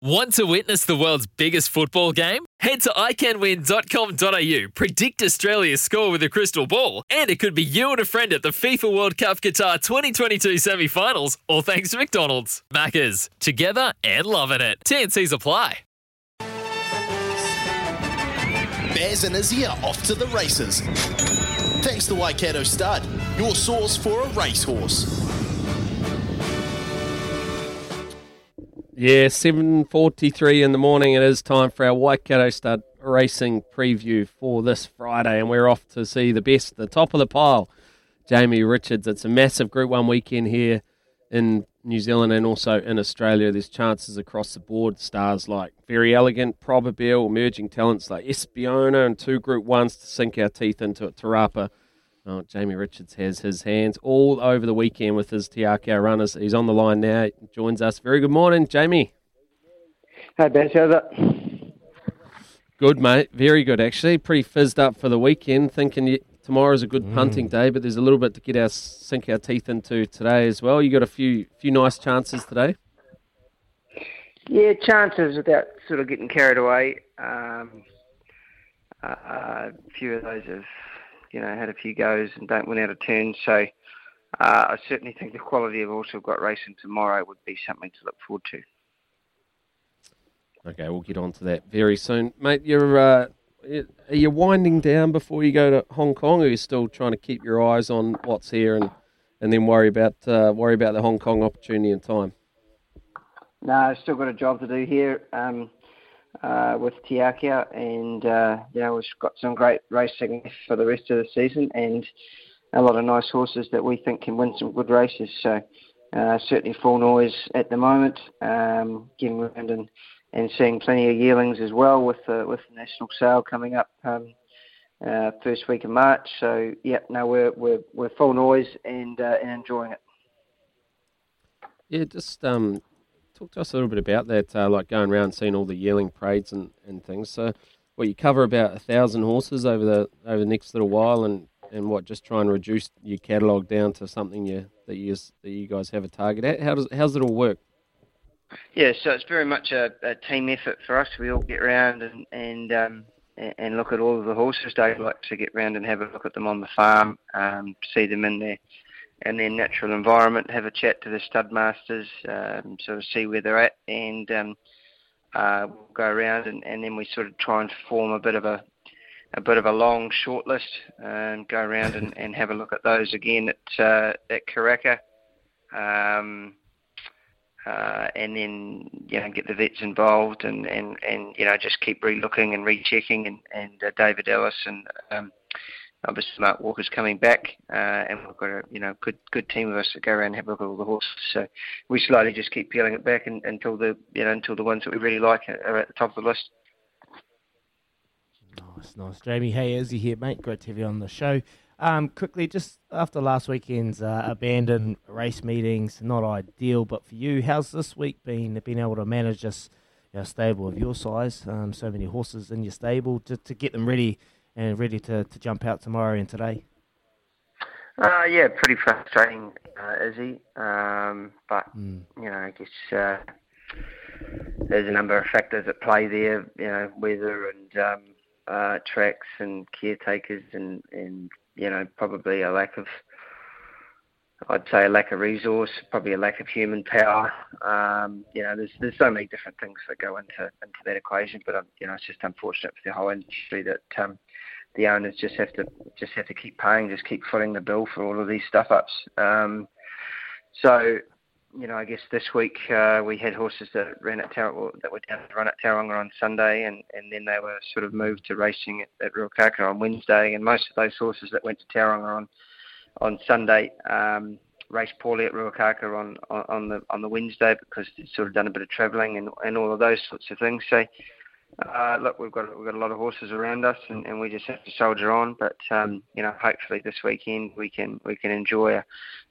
Want to witness the world's biggest football game? Head to iCanWin.com.au, predict Australia's score with a crystal ball, and it could be you and a friend at the FIFA World Cup Qatar 2022 semi finals, all thanks to McDonald's. Maccas, together and loving it. TNC's apply. Bears and Izzy are off to the races. Thanks to Waikato Stud, your source for a racehorse. Yeah, 7.43 in the morning. It is time for our Waikato Stud racing preview for this Friday, and we're off to see the best, the top of the pile, Jamie Richards. It's a massive Group 1 weekend here in New Zealand and also in Australia. There's chances across the board. Stars like Very Elegant, Probabeel, emerging talents like Espiona, and two Group 1s to sink our teeth into it. Tarapa Oh, Jamie Richards has his hands all over the weekend with his Te Akau runners. He's on the line now. He joins us. Very good morning, Jamie. Hey, Bash, how's it? Good, mate. Very good, actually. Pretty fizzed up for the weekend, thinking tomorrow's a good mm. punting day, but there's a little bit to get our sink our teeth into today as well. You got a few few nice chances today. Yeah, chances without sort of getting carried away. Um, uh, a few of those have you know, had a few goes and don't win out of turn. So uh, I certainly think the quality of also got racing tomorrow would be something to look forward to. Okay, we'll get on to that very soon, mate. You're uh, are you winding down before you go to Hong Kong, or are you still trying to keep your eyes on what's here and and then worry about uh, worry about the Hong Kong opportunity in time? No, I've still got a job to do here. Um, uh, with Te Akau, and uh, you know we've got some great racing for the rest of the season, and a lot of nice horses that we think can win some good races. So uh, certainly full noise at the moment, um, getting around and, and seeing plenty of yearlings as well with the with the national sale coming up. Um, uh, first week of March, so yeah, no, we're we're we're full noise and uh, and enjoying it. Yeah, just um, talk to us a little bit about that, uh, like going around seeing all the yearling parades and, and things. So, well, you cover about a thousand horses over the over the next little while, and, and what just try and reduce your catalogue down to something you that you that you guys have a target at. How does how's it all work? Yeah, so it's very much a, a team effort for us. We all get around and and um, and look at all of the horses. Dave likes to get round and have a look at them on the farm, um, see them in their and then natural environment, have a chat to the stud masters, um, sort of see where they're at, and um, uh, we'll go around and, and then we sort of try and form a bit of a a bit of a long short list and go around and, and have a look at those again at uh, at Karaka. Um, uh, and then you know get the vets involved and, and, and you know just keep re-looking and rechecking and and uh, David Ellis and um, obviously Mark Walker's coming back, uh, and we've got a you know good good team of us that go around and have a look at all the horses. So we slowly just keep peeling it back and, until the you know until the ones that we really like are at the top of the list. Nice, nice, Jamie. Hey, Izzy here, mate. Great to have you on the show. Um, quickly, just after last weekend's uh, abandoned race meetings, not ideal, but for you, how's this week been? Being able to manage this you know, stable of your size, um, so many horses in your stable, to, to get them ready and ready to, to jump out tomorrow and today? Uh, yeah, pretty frustrating, uh, Izzy. Um, but mm. you know, I guess uh, there's a number of factors at play there. You know, weather and um, uh, tracks and caretakers, and and you know, probably a lack of. I'd say a lack of resource, probably a lack of human power. Um, you know, there's there's so many different things that go into into that equation, but um, you know, it's just unfortunate for the whole industry that um, the owners just have to just have to keep paying, just keep footing the bill for all of these stuff ups. Um, so you know, I guess this week uh, we had horses that ran at Tar- that were down to run at Tauranga on Sunday, and, and then they were sort of moved to racing at, at Ruakaka on Wednesday. And most of those horses that went to Tauranga on on Sunday um, poorly at Ruakaka on, on on the on the Wednesday because they'd sort of done a bit of travelling and and all of those sorts of things. So uh, look, we've got we've got a lot of horses around us, and, and we just have to soldier on. But um, you know, hopefully this weekend we can we can enjoy a,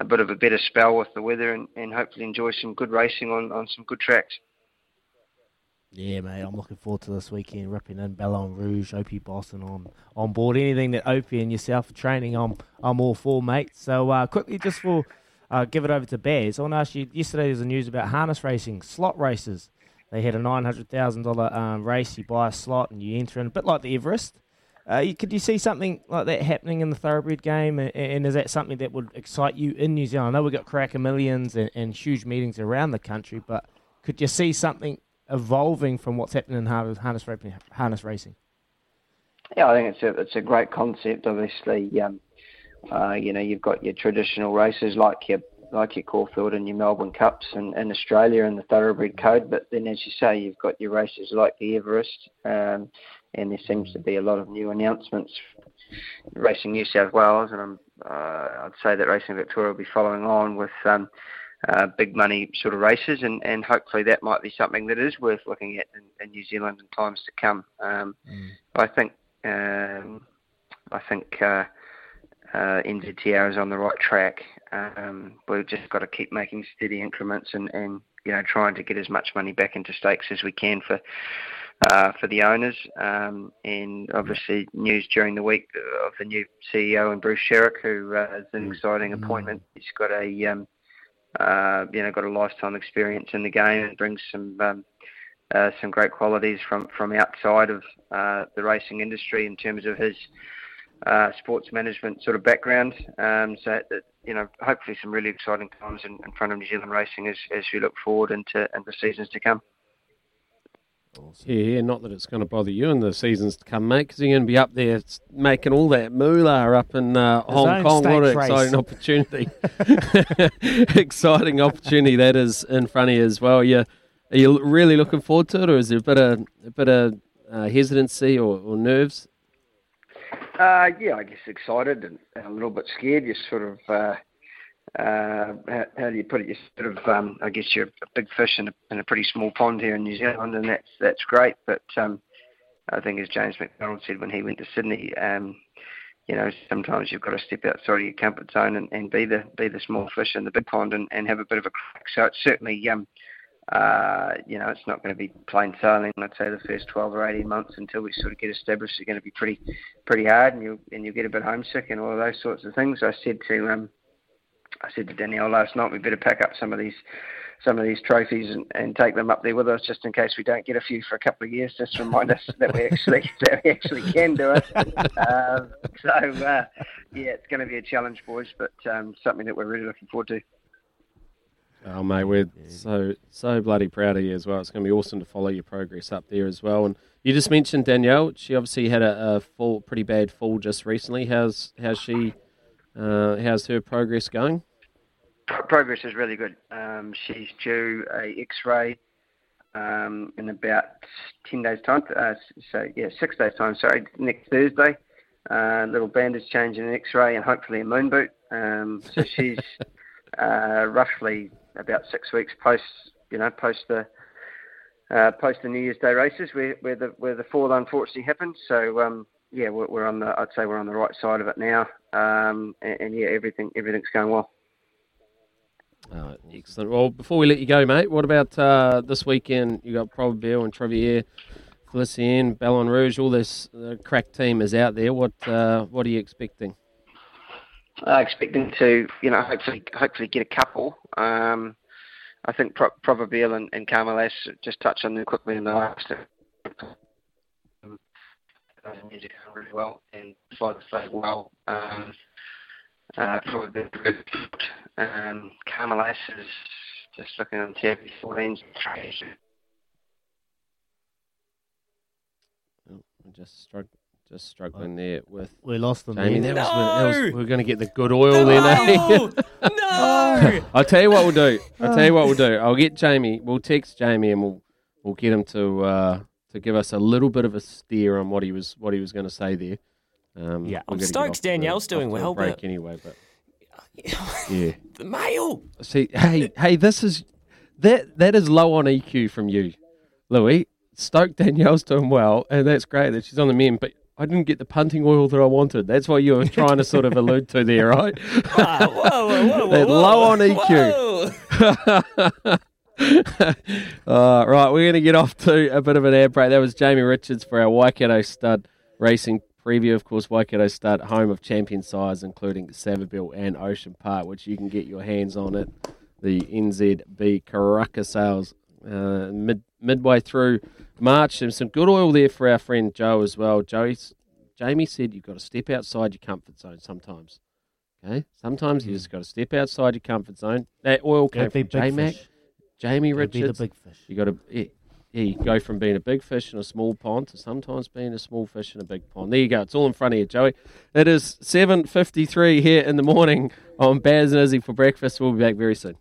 a bit of a better spell with the weather, and, and hopefully enjoy some good racing on, on some good tracks. Yeah, mate, I'm looking forward to this weekend. Ripping in Ballon Rouge, Opie Bosson on on board. Anything that Opie and yourself are training, I'm I'm all for, mate. So uh, quickly, just for uh, give it over to Baz. I want to ask you. Yesterday, there was the news about harness racing, slot races. They had a nine hundred thousand um, race. You buy a slot and you enter in, a bit like the Everest. Uh, you, could you see something like that happening in the thoroughbred game? And, and, is that something that would excite you in New Zealand? I know we've got Karaka Millions and, and, huge meetings around the country, but could you see something evolving from what's happening in harness, harness racing? Yeah, I think it's a it's a great concept. Obviously, um, uh, you know, you've got your traditional races like your like your Caulfield and your Melbourne Cups in Australia and the Thoroughbred Code. But then, as you say, you've got your races like the Everest, um, and there seems to be a lot of new announcements. Racing New South Wales, and uh, I'd say that Racing Victoria will be following on with um, uh, big money sort of races, and, and hopefully that might be something that is worth looking at in, in New Zealand in times to come. Um, mm. I think um, I think uh, uh, NZTR is on the right track. Um, we've just got to keep making steady increments and, and you know trying to get as much money back into stakes as we can for uh, for the owners. Um, and obviously news during the week of the new CEO and Bruce Sharrock, who uh, is an exciting mm. appointment. He's got a um, uh, you know got a lifetime experience in the game and brings some. Um, uh, some great qualities from, from outside of uh, the racing industry in terms of his uh, sports management sort of background. Um, so you know, hopefully some really exciting times in, in, front of New Zealand racing as, as we look forward into into seasons to come. Awesome. Yeah, yeah, not that it's going to bother you in the seasons to come, mate, because you're going to be up there making all that moolah up in uh, Hong Kong. What an exciting opportunity! exciting opportunity that is in front of you as well. Yeah, are you really looking forward to it, or is there a bit of a bit of uh, hesitancy or, or nerves uh, yeah, I guess excited and, and, a little bit scared. You're sort of, uh, how, how, do you put it? You're sort of, um, I guess you're a big fish in a, in a pretty small pond here in New Zealand, and that's that's great. But um, I think, as James McDonald said when he went to Sydney, um, you know, sometimes you've got to step outside of your comfort zone and, and be the be the small fish in the big pond and, and have a bit of a crack. So it's certainly um, uh, you know, it's not going to be plain sailing. I'd say the first 12 or 18 months until we sort of get established are going to be pretty, pretty hard, and you and you get a bit homesick and all of those sorts of things. I said to um, I said to Danielle last night, we better pack up some of these, some of these trophies and, and take them up there with us, just in case we don't get a few for a couple of years, just remind us that we actually that we actually can do it. um, so uh, yeah, it's going to be a challenge, boys, but um, something that we're really looking forward to. Oh mate, we're so so bloody proud of you as well. It's going to be awesome to follow your progress up there as well. And you just mentioned Danielle. She obviously had a, a fall, pretty bad fall just recently. How's how's she? Uh, how's her progress going? Progress is really good. Um, she's due a X-ray um, in about ten days' time. Uh, so yeah, six days' time. Sorry, next Thursday. Uh, little bandage change and an X-ray, and hopefully a moon boot. Um, so she's uh, roughly about six weeks post, you know, post the uh, post the New Year's Day races where, where the where the fall unfortunately happened. So um, yeah, we're, we're, on the I'd say we're on the right side of it now, um, and, and, yeah, everything everything's going well. Uh, excellent. Well, before we let you go, mate, what about uh, this weekend? You got Probabeel and Trivier, Felicien, Ballon Rouge. All this crack team is out there. What uh, what are you expecting? I uh, expecting to, you know, hopefully hopefully get a couple. Um, I think Pro- and, and Carmelas just touch on them quickly in the last. Um, music really well and flag well. Um, uh, probably good. Um, Carmelas is just looking on TV 14's oh, I just struck just struggling there with We lost them. Jamie. there. That was, that was, No! we are going to get the good oil then. Eh? No! no! I'll tell you what we'll do. I'll tell you what we'll do. I'll get Jamie. We'll text Jamie and we'll we'll get him to uh, to give us a little bit of a steer on what he was what he was going to say there. Um, Yeah. I'm stoked Danielle's doing off to a well, break but- anyway. But yeah, The mail. see, hey, hey, this is that that is low on EQ from you, Louis. Stoked Danielle's doing well, and that's great that she's on the men, but. I didn't get the punting oil that I wanted. That's what you were trying to sort of allude to there, right? Ah, whoa, whoa, whoa, whoa, whoa. low on EQ. Uh, right, we're going to get off to a bit of an air break. That was Jamie Richards for our Waikato Stud Racing preview. Of course, Waikato Stud, home of champion sires, including Savabeel and Ocean Park, which you can get your hands on at the NZB Karaka sales uh, mid midway through March. There's some good oil there for our friend Joe as well. Joey's, Jamie said you've got to step outside your comfort zone sometimes. Okay, sometimes you just got to step outside your comfort zone. That oil came from J Mac, fish. Jamie the Richards. big fish. You got to yeah, yeah, you go from being a big fish in a small pond to sometimes being a small fish in a big pond. There you go. It's all in front of you, Joey. It is seven fifty three here in the morning on Baz and Izzy for breakfast. We'll be back very soon.